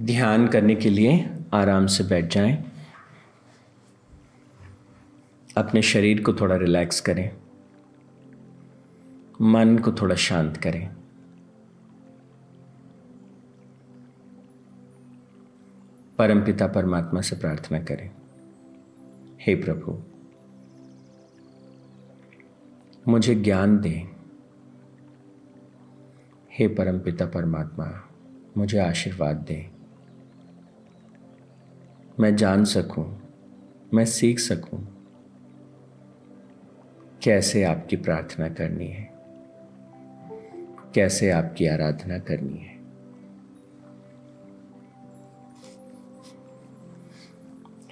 ध्यान करने के लिए आराम से बैठ जाएँ। अपने शरीर को थोड़ा रिलैक्स करें। मन को थोड़ा शांत करें। परमपिता परमात्मा से प्रार्थना करें। हे प्रभु, मुझे ज्ञान दें। हे परमपिता परमात्मा, मुझे आशीर्वाद दें। मैं जान सकूँ, मैं सीख सकूँ। कैसे आपकी प्रार्थना करनी है? कैसे आपकी आराधना करनी है?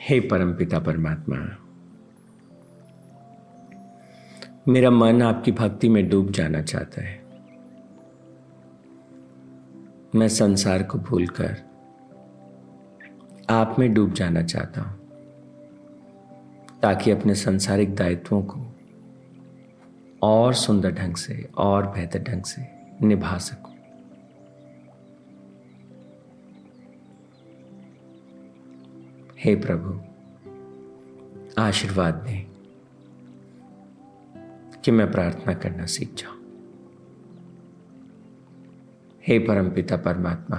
हे परमपिता परमात्मा मेरा मन आपकी भक्ति में डूब जाना चाहता है। मैं संसार को भूलकर आप में डूब जाना चाहता हूँ, ताकि अपने संसारिक दायित्वों को और सुंदर ढंग से और बेहतर ढंग से निभा सकूँ। हे प्रभु, आशीर्वाद दें कि मैं प्रार्थना करना सीख जाऊँ। हे परमपिता परमात्मा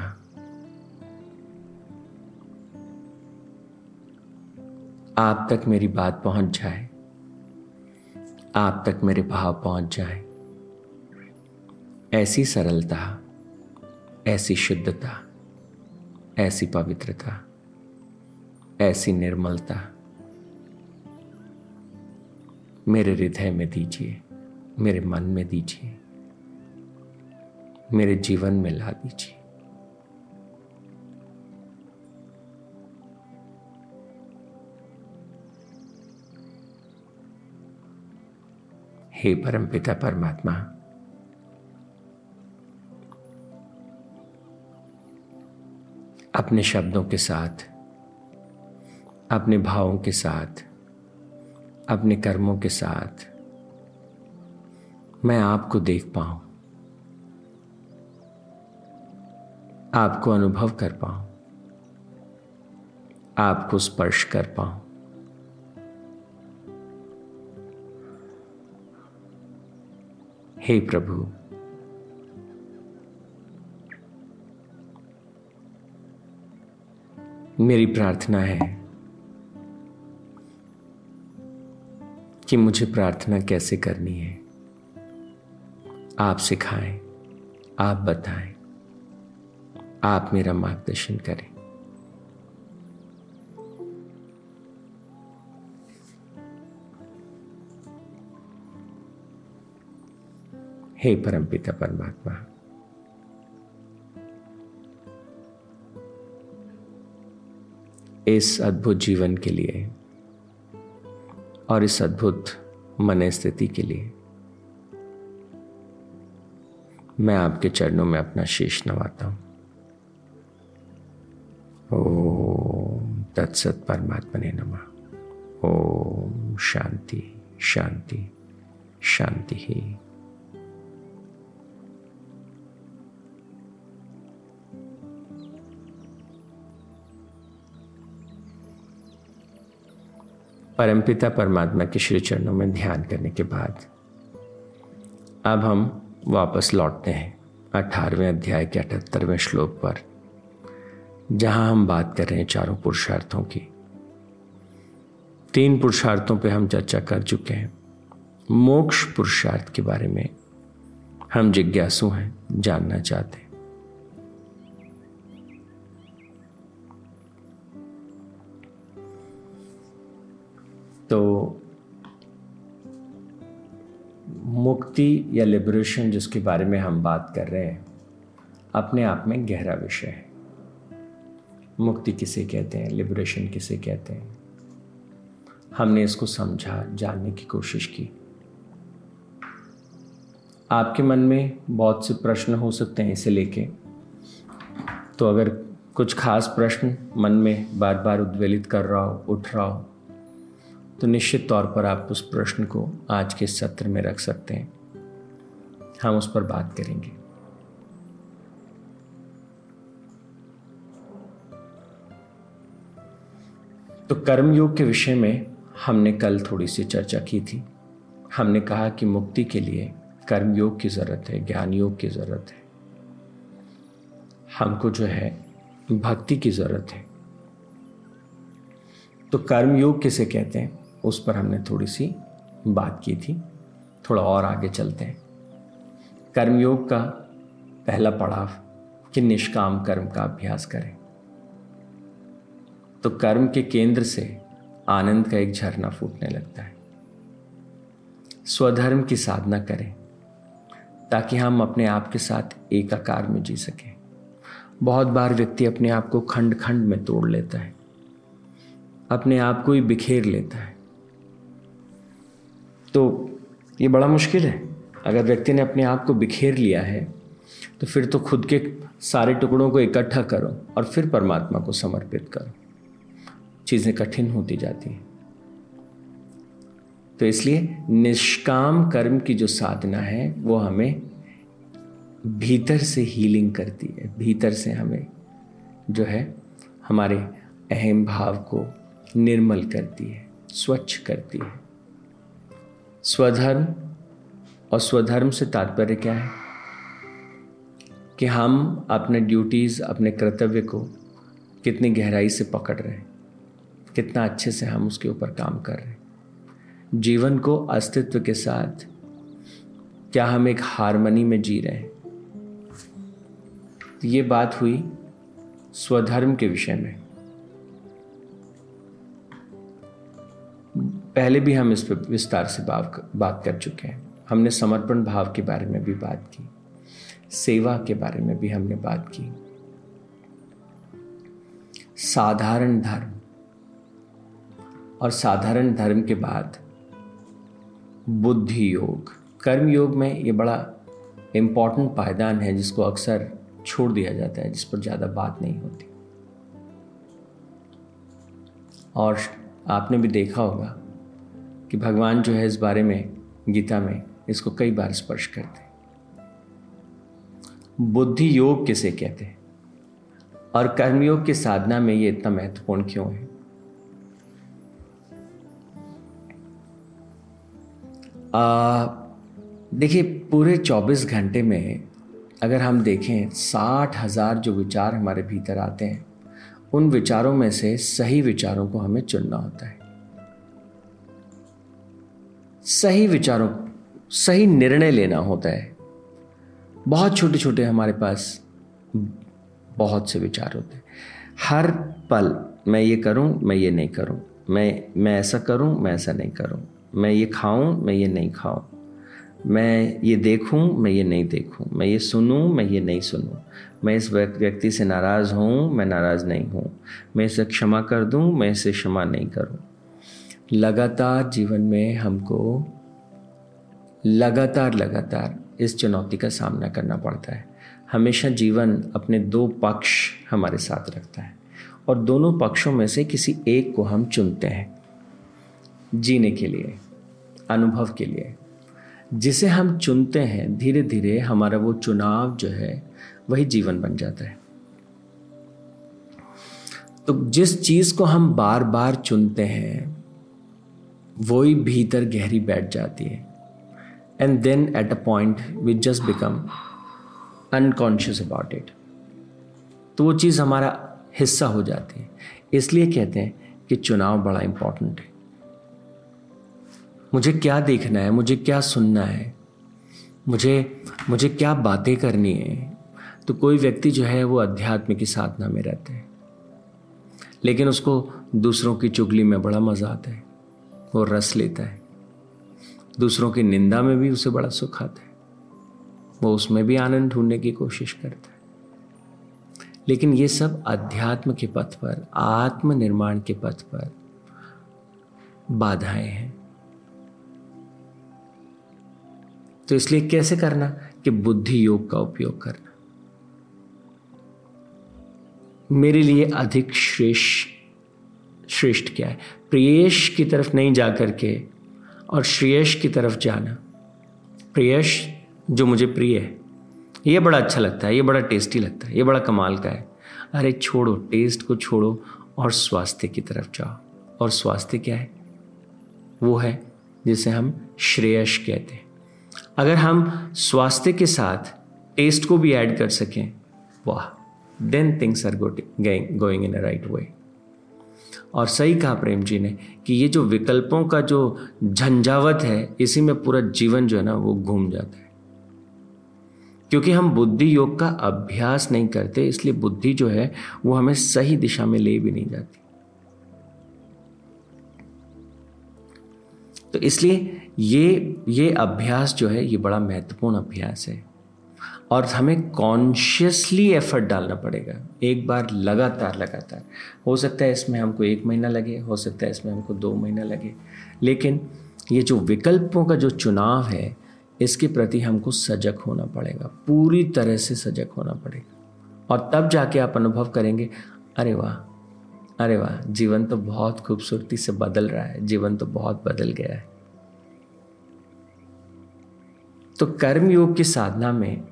आप तक मेरी बात पहुँच जाए। आप तक मेरे भाव पहुँच जाए। ऐसी सरलता, ऐसी शुद्धता, ऐसी पवित्रता, ऐसी निर्मलता मेरे हृदय में दीजिए, मेरे मन में दीजिए, मेरे जीवन में ला दीजिए। हे परमपिता परमात्मा, अपने शब्दों के साथ, अपने भावों के साथ, अपने कर्मों के साथ मैं आपको देख पाऊँ, आपको अनुभव कर पाऊँ, आपको स्पर्श कर पाऊँ। हे प्रभु। मेरी प्रार्थना है कि मुझे प्रार्थना कैसे करनी है? आप सिखाएँ, आप बताएँ, आप मेरा मार्गदर्शन करें। हे परमपिता परमात्मा। इस अद्भुत जीवन के लिए और इस अद्भुत मन स्थिति के लिए मैं आपके चरणों में अपना शीश नवाता हूँ। ओम तत्सत परमात्मा ने नमा। ओम शांति शांति शांति ही। परमपिता परमात्मा के श्री चरणों में ध्यान करने के बाद अब हम वापस लौटते हैं अठारहवें अध्याय के अठहत्तरवें श्लोक पर, जहाँ हम बात कर रहे हैं चारों पुरुषार्थों की। तीन पुरुषार्थों पे हम चर्चा कर चुके हैं। मोक्ष पुरुषार्थ के बारे में हम जिज्ञासु हैं, जानना चाहते हैं। तो मुक्ति या लिबरेशन जिसके बारे में हम बात कर रहे हैं, अपने आप में गहरा विषय है। मुक्ति किसे कहते हैं? लिबरेशन किसे कहते हैं? हमने इसको समझा, जानने की कोशिश की। आपके मन में बहुत से प्रश्न हो सकते हैं इसे लेके। तो अगर कुछ खास प्रश्न मन में बार बार उद्वेलित कर रहा हो, उठ रहा हो तो निश्चित तौर पर आप उस प्रश्न को आज के सत्र में रख सकते हैं। हम उस पर बात करेंगे। तो कर्म योग के विषय में हमने कल थोड़ी सी चर्चा की थी। हमने कहा कि मुक्ति के लिए कर्म योग की ज़रूरत है ज्ञान योग की ज़रूरत है। हमको जो है, भक्ति की ज़रूरत है। तो कर्म योग किसे कहते हैं? उस पर हमने थोड़ी सी बात की थी। थोड़ा और आगे चलते हैं। कर्मयोग का पहला पड़ाव, कि निष्काम कर्म का अभ्यास करें। तो कर्म के केंद्र से आनंद का एक झरना फूटने लगता है। स्वधर्म की साधना करें, ताकि हम अपने आप के साथ एकाकार में जी सकें। बहुत बार व्यक्ति अपने आप को खंड खंड में तोड़ लेता है। अपने आप को ही बिखेर लेता है। तो ये बड़ा मुश्किल है। अगर व्यक्ति ने अपने आप को बिखेर लिया है तो फिर तो खुद के सारे टुकड़ों को इकट्ठा करो और फिर परमात्मा को समर्पित करो। चीज़ें कठिन होती जाती हैं। तो इसलिए निष्काम कर्म की जो साधना है, वो हमें भीतर से हीलिंग करती है। भीतर से हमें जो है, हमारे अहम भाव को निर्मल करती है, स्वच्छ करती है। स्वधर्म और स्वधर्म से तात्पर्य क्या है? कि हम अपने ड्यूटीज़ अपने कर्तव्य को कितनी गहराई से पकड़ रहे हैं, कितना अच्छे से हम उसके ऊपर काम कर रहे हैं। जीवन को अस्तित्व के साथ क्या हम एक हारमनी में जी रहे हैं? तो ये बात हुई स्वधर्म के विषय में। पहले भी हम इस पर विस्तार से बात कर चुके हैं। हमने समर्पण भाव के बारे में भी बात की। सेवा के बारे में भी हमने बात की। साधारण धर्म और साधारण धर्म के बाद बुद्धि योग। कर्म योग में ये बड़ा इंपॉर्टेंट पायदान है जिसको अक्सर छोड़ दिया जाता है, जिस पर ज़्यादा बात नहीं होती। और आपने भी देखा होगा कि भगवान जो है इस बारे में, गीता में, इसको कई बार स्पर्श करते हैं। बुद्धि योग किसे कहते हैं? और कर्मयोग की साधना में ये इतना महत्वपूर्ण क्यों है? देखिए, पूरे 24 घंटे में अगर हम देखें, साठ हज़ार जो विचार हमारे भीतर आते हैं, उन विचारों में से सही विचारों को हमें चुनना होता है। सही विचारों, सही निर्णय लेना होता है। बहुत छोटे छोटे हमारे पास बहुत से विचार होते हैं। हर पल मैं ये करूँ, मैं ये नहीं करूँ। मैं मैं ऐसा करूँ, मैं ऐसा नहीं करूँ। मैं ये खाऊं, मैं ये नहीं खाऊं। मैं ये देखूँ, मैं ये नहीं देखूँ। मैं ये सुनूं, मैं ये नहीं सुनूं। मैं इस व्यक्ति से नाराज़ हूँ, मैं नाराज़ नहीं हूँ। मैं इसे क्षमा कर दूँ, मैं इसे क्षमा नहीं करूँ। लगातार जीवन में हमको लगातार लगातार इस चुनौती का सामना करना पड़ता है। हमेशा जीवन अपने दो पक्ष हमारे साथ रखता है और दोनों पक्षों में से किसी एक को हम चुनते हैं जीने के लिए, अनुभव के लिए। जिसे हम चुनते हैं धीरे धीरे हमारा वो चुनाव जो है, वही जीवन बन जाता है। तो जिस चीज़ को हम बार बार चुनते हैं वही भीतर गहरी बैठ जाती है। And then at a point we just become unconscious about it तो वो चीज़ हमारा हिस्सा हो जाती है। इसलिए कहते हैं कि चुनाव बड़ा इंपॉर्टेंट है। मुझे क्या देखना है, मुझे क्या सुनना है, मुझे मुझे क्या बातें करनी है तो कोई व्यक्ति जो है वो अध्यात्म की साधना में रहते हैं। लेकिन उसको दूसरों की चुगली में बड़ा मज़ा आता है। वो रस लेता है। दूसरों की निंदा में भी उसे बड़ा सुख आता है। वो उसमें भी आनंद ढूँढने की कोशिश करता है। लेकिन ये सब अध्यात्म के पथ पर आत्म निर्माण के पथ पर बाधाएँ हैं। तो इसलिए कैसे करना कि बुद्धि योग का उपयोग करना? मेरे लिए अधिक श्रेष्ठ श्रेष्ठ क्या है? प्रियेश की तरफ़ नहीं जा करके और श्रेयश की तरफ़ जाना। प्रियश, जो मुझे प्रिय है, ये बड़ा अच्छा लगता है, ये बड़ा टेस्टी लगता है, ये बड़ा कमाल का है। अरे छोड़ो टेस्ट को छोड़ो और स्वास्थ्य की तरफ़ जाओ। और स्वास्थ्य क्या है? वो है जिसे हम श्रेयश कहते हैं। अगर हम स्वास्थ्य के साथ टेस्ट को भी ऐड कर सकें, वाह then things are going in a right way और सही कहा प्रेम जी ने कि ये जो विकल्पों का जो झंझावत है, इसी में पूरा जीवन जो है ना, वो घूम जाता है। क्योंकि हम बुद्धि योग का अभ्यास नहीं करते, इसलिए बुद्धि जो है, वो हमें सही दिशा में ले भी नहीं जाती। तो इसलिए ये ये अभ्यास जो है, ये बड़ा महत्वपूर्ण अभ्यास है। और हमें कॉन्शियसली एफर्ट डालना पड़ेगा। एक बार लगातार लगातार। हो सकता है इसमें हमको एक महीना लगे, हो सकता है इसमें हमको दो महीना लगे। लेकिन ये जो विकल्पों का जो चुनाव है, इसके प्रति हमको सजग होना पड़ेगा। पूरी तरह से सजग होना पड़ेगा। और तब जाके आप अनुभव करेंगे, अरे वाह अरे वाह, जीवन तो बहुत खूबसूरती से बदल रहा है, जीवन तो बहुत बदल गया है। तो कर्म योग की साधना में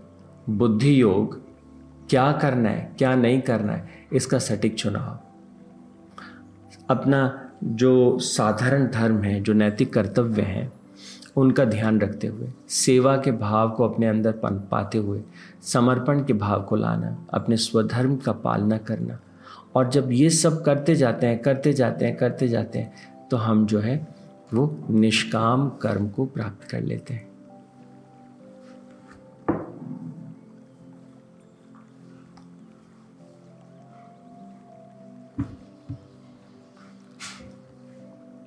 बुद्धि योग क्या करना है, क्या नहीं करना है, इसका सटीक चुनाव। अपना जो साधारण धर्म है, जो नैतिक कर्तव्य हैं, उनका ध्यान रखते हुए, सेवा के भाव को अपने अंदर पन, पाते हुए, समर्पण के भाव को लाना, अपने स्वधर्म का पालना करना। और जब ये सब करते जाते हैं, करते जाते हैं, करते जाते हैं तो हम जो है, वो निष्काम कर्म को प्राप्त कर लेते हैं।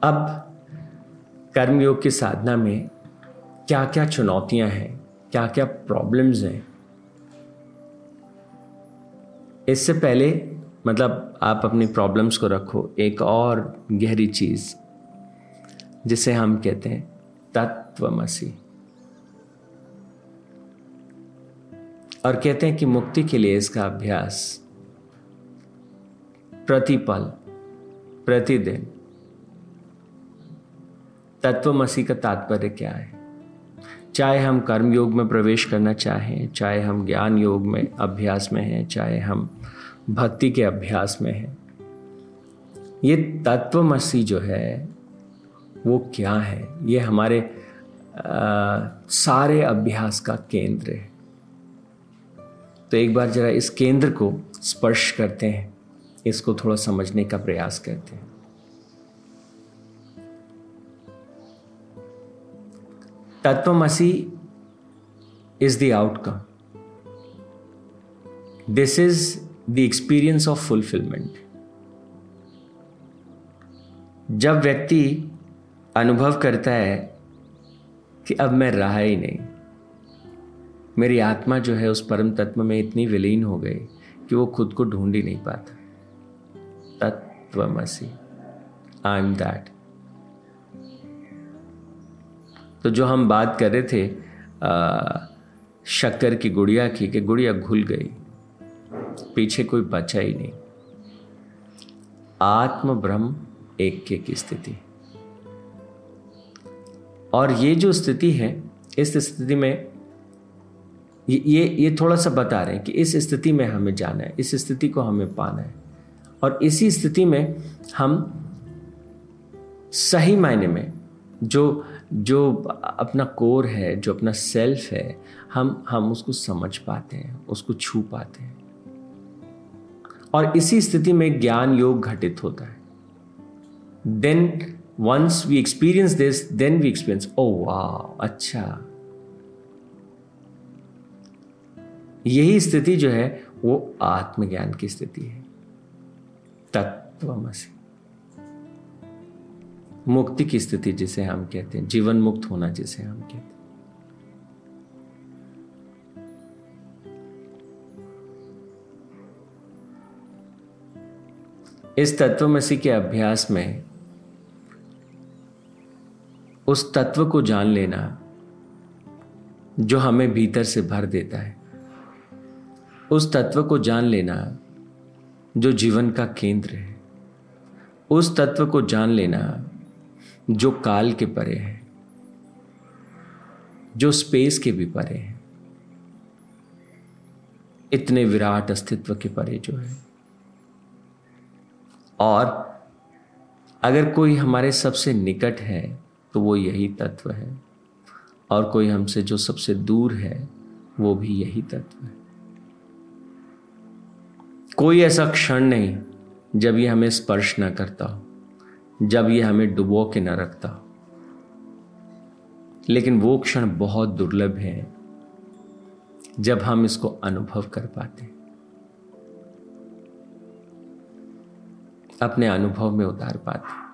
अब कर्मयोग की साधना में क्या क्या चुनौतियाँ हैं? क्या क्या प्रॉब्लम्स हैं? इससे पहले मतलब आप अपनी प्रॉब्लम्स को रखो। एक और गहरी चीज़, जिसे हम कहते हैं तत्वमसी। और कहते हैं कि मुक्ति के लिए इसका अभ्यास प्रतिपल, प्रतिदिन। तत्वमसी का तात्पर्य क्या है? चाहे हम कर्म योग में प्रवेश करना चाहें चाहे हम ज्ञान योग में अभ्यास में हैं चाहे हम भक्ति के अभ्यास में हैं ये तत्वमसी जो है वो क्या है? ये हमारे आ, सारे अभ्यास का केंद्र है। तो एक बार जरा इस केंद्र को स्पर्श करते हैं इसको थोड़ा समझने का प्रयास करते हैं। तत्वमसी is the outcome this is the experience of fulfilment जब व्यक्ति अनुभव करता है कि अब मैं रहा ही नहीं, मेरी आत्मा जो है उस परम तत्व में इतनी विलीन हो गई कि वो खुद को ढूंढ ही नहीं पाता। तत्वमसी आई एम दैट तो जो हम बात कर रहे थे शक्कर की गुड़िया की, कि गुड़िया घुल गई। पीछे कोई बचा ही नहीं। आत्म ब्रह्म एक के की स्थिति। और ये जो स्थिति है, इस स्थिति में, ये ये ये थोड़ा सा बता रहे हैं कि इस स्थिति में हमें जाना है, इस स्थिति को हमें पाना है। और इसी स्थिति में हम सही मायने में जो जो अपना कोर है, जो अपना सेल्फ है, हम हम उसको समझ पाते हैं, उसको छू पाते हैं। और इसी स्थिति में ज्ञान योग घटित होता है। Then once we experience this then we experience ओ वाह अच्छा। यही स्थिति जो है, वो आत्मज्ञान की स्थिति है। तत्वमसी। मुक्ति की स्थिति जिसे हम कहते हैं जीवन मुक्त होना जिसे हम कहते हैं। इस तत्वमसी के अभ्यास में उस तत्व को जान लेना जो हमें भीतर से भर देता है, उस तत्व को जान लेना जो जीवन का केंद्र है, उस तत्व को जान लेना जो काल के परे है, जो स्पेस के भी परे है, इतने विराट अस्तित्व के परे जो है। और अगर कोई हमारे सबसे निकट है तो वो यही तत्व है। और कोई हमसे जो सबसे दूर है, वो भी यही तत्व है। कोई ऐसा क्षण नहीं, जब ये हमें स्पर्श ना करता हो। जब ये हमें डुबो के न रखता। लेकिन वो क्षण बहुत दुर्लभ है, जब हम इसको अनुभव कर पाते अपने अनुभव में उतार पाते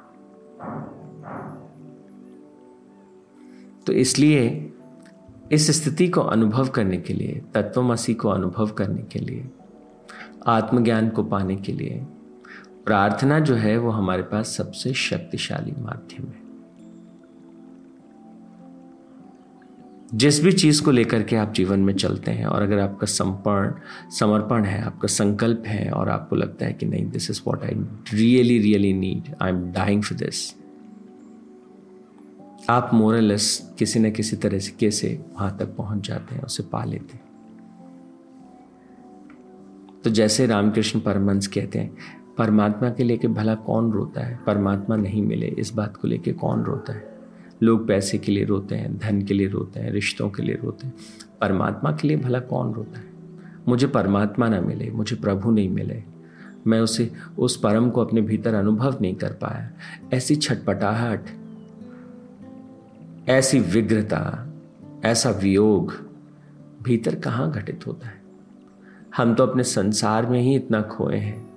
तो इसलिए इस स्थिति को अनुभव करने के लिए तत्वमसी को अनुभव करने के लिए, आत्मज्ञान को पाने के लिए प्रार्थना जो है वो हमारे पास सबसे शक्तिशाली माध्यम है। जिस भी चीज़ को लेकर के आप जीवन में चलते हैं और अगर आपका समर्पण समर्पण है, आपका संकल्प है और आपको लगता है कि नहीं this is what I really really need I am dying for this आप मोरलेस किसी न किसी तरह से कैसे वहाँ तक पहुँच जाते हैं, उसे पा लेते हैं। तो जैसे रामकृष्ण परमंश कहते हैं परमात्मा के लेके भला कौन रोता है? परमात्मा नहीं मिले, इस बात को लेके कौन रोता है? लोग पैसे के लिए रोते हैं, धन के लिए रोते हैं, रिश्तों के लिए रोते हैं। परमात्मा के लिए भला कौन रोता है? मुझे परमात्मा ना मिले, मुझे प्रभु नहीं मिले। मैं उसे, उस परम को अपने भीतर अनुभव नहीं कर पाया। ऐसी छटपटाहट, ऐसी विग्रता, ऐसा वियोग भीतर कहाँ घटित होता है? हम तो अपने संसार में ही इतना खोए हैं।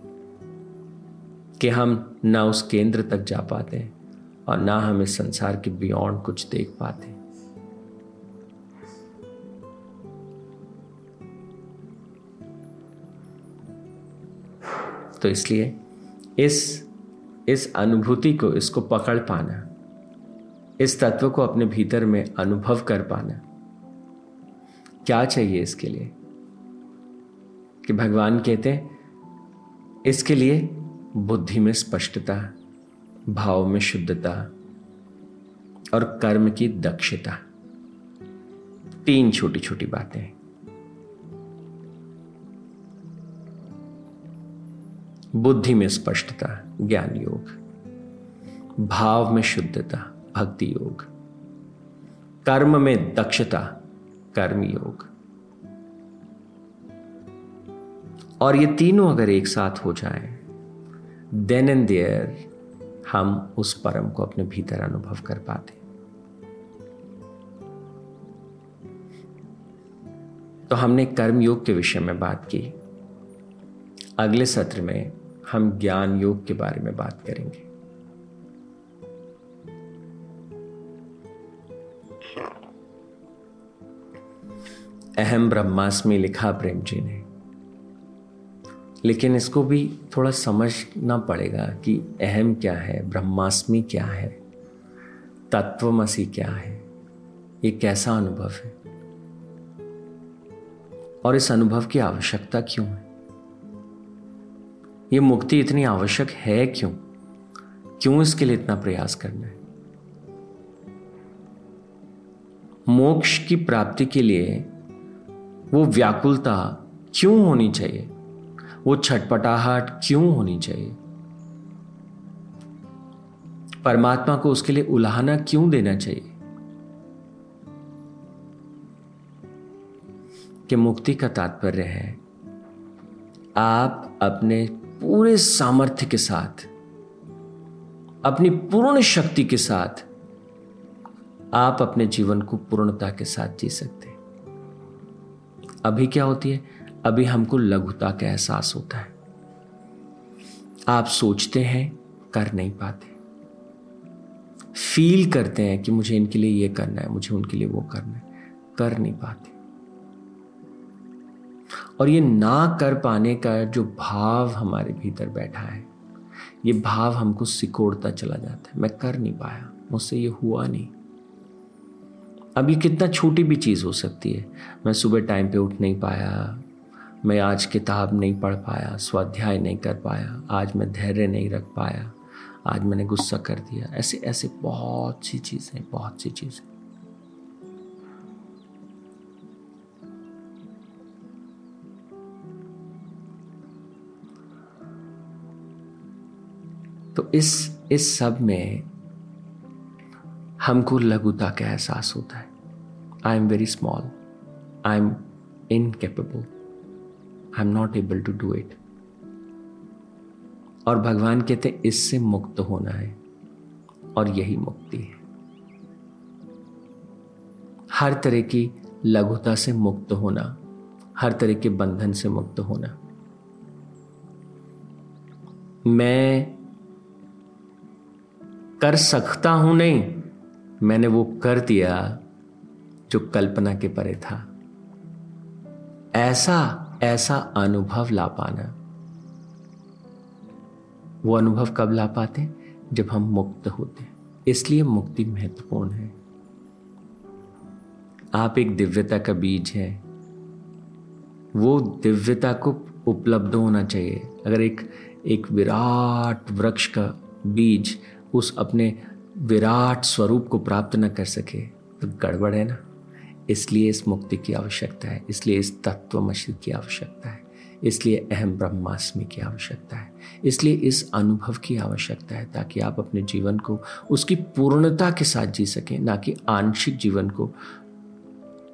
कि हम ना उस केंद्र तक जा पाते हैं और ना हम इस संसार के बियॉन्ड कुछ देख पाते तो इसलिए इस इस अनुभूति को, इसको पकड़ पाना, इस तत्व को अपने भीतर में अनुभव कर पाना, क्या चाहिए इसके लिए? कि भगवान कहते हैं, इसके लिए बुद्धि में स्पष्टता, भाव में शुद्धता और कर्म की दक्षता। तीन छोटी छोटी बातें। बुद्धि में स्पष्टता, ज्ञान योग। भाव में शुद्धता, भक्ति योग। कर्म में दक्षता, कर्म योग। और ये तीनों अगर एक साथ हो जाए देन एंड देयर हम उस परम को अपने भीतर अनुभव कर पाते। तो हमने कर्म योग के विषय में बात की। अगले सत्र में हम ज्ञान योग के बारे में बात करेंगे। अहम ब्रह्मास्मि लिखा प्रेम जी ने लेकिन इसको भी थोड़ा समझना पड़ेगा कि अहम क्या है, ब्रह्मास्मि क्या है, तत्वमसी क्या है, ये कैसा अनुभव है? और इस अनुभव की आवश्यकता क्यों है? ये मुक्ति इतनी आवश्यक है क्यों? क्यों इसके लिए इतना प्रयास करना है? मोक्ष की प्राप्ति के लिए वो व्याकुलता क्यों होनी चाहिए? वो छटपटाहट क्यों होनी चाहिए? परमात्मा को उसके लिए उलाहना क्यों देना चाहिए? कि मुक्ति का तात्पर्य है, आप अपने पूरे सामर्थ्य के साथ, अपनी पूर्ण शक्ति के साथ, आप अपने जीवन को पूर्णता के साथ जी सकते अभी क्या होती है? अभी हमको लघुता का एहसास होता है। आप सोचते हैं, कर नहीं पाते। फील करते हैं कि मुझे इनके लिए ये करना है, मुझे उनके लिए वो करना है। कर नहीं पाते। और ये ना कर पाने का जो भाव हमारे भीतर बैठा है, ये भाव हमको सिकोड़ता चला जाता है। मैं कर नहीं पाया, मुझसे ये हुआ नहीं। अब ये कितना छोटी भी चीज़ हो सकती है। मैं सुबह टाइम पे उठ नहीं पाया मैं आज किताब नहीं पढ़ पाया, स्वाध्याय नहीं कर पाया, आज मैं धैर्य नहीं रख पाया, आज मैंने गुस्सा कर दिया। ऐसे ऐसे बहुत सी चीज़ें, बहुत सी चीज़ें। तो इस इस सब में हमको लघुता का एहसास होता है। I am very small I am incapable I am not able to do it और भगवान कहते हैं, इससे मुक्त होना है। और यही मुक्ति है। हर तरह की लघुता से मुक्त होना, हर तरह के बंधन से मुक्त होना। मैं कर सकता हूँ नहीं, मैंने वो कर दिया जो कल्पना के परे था। ऐसा ऐसा अनुभव ला पाना। वो अनुभव कब ला पाते? जब हम मुक्त होते। हैं इसलिए मुक्ति महत्वपूर्ण है। आप एक दिव्यता का बीज है। वो दिव्यता को उपलब्ध होना चाहिए। अगर एक एक विराट वृक्ष का बीज उस अपने विराट स्वरूप को प्राप्त न कर सके तो गड़बड़ है ना? इसलिए इस मुक्ति की आवश्यकता है, इसलिए इस तत्वमसी की आवश्यकता है, इसलिए अहम ब्रह्मास्मि की आवश्यकता है, इसलिए इस अनुभव की आवश्यकता है ताकि आप अपने जीवन को उसकी पूर्णता के साथ जी सकें, ना कि आंशिक जीवन को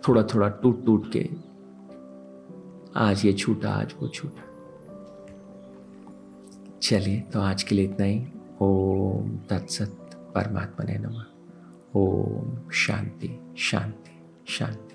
थोड़ा थोड़ा टूट टूट के। आज ये छूटा, आज वो छूटा। चलिए तो आज के लिए इतना ही। ओम तत्सत परमात्मा ने नमः। ओम शांति शांति। शांति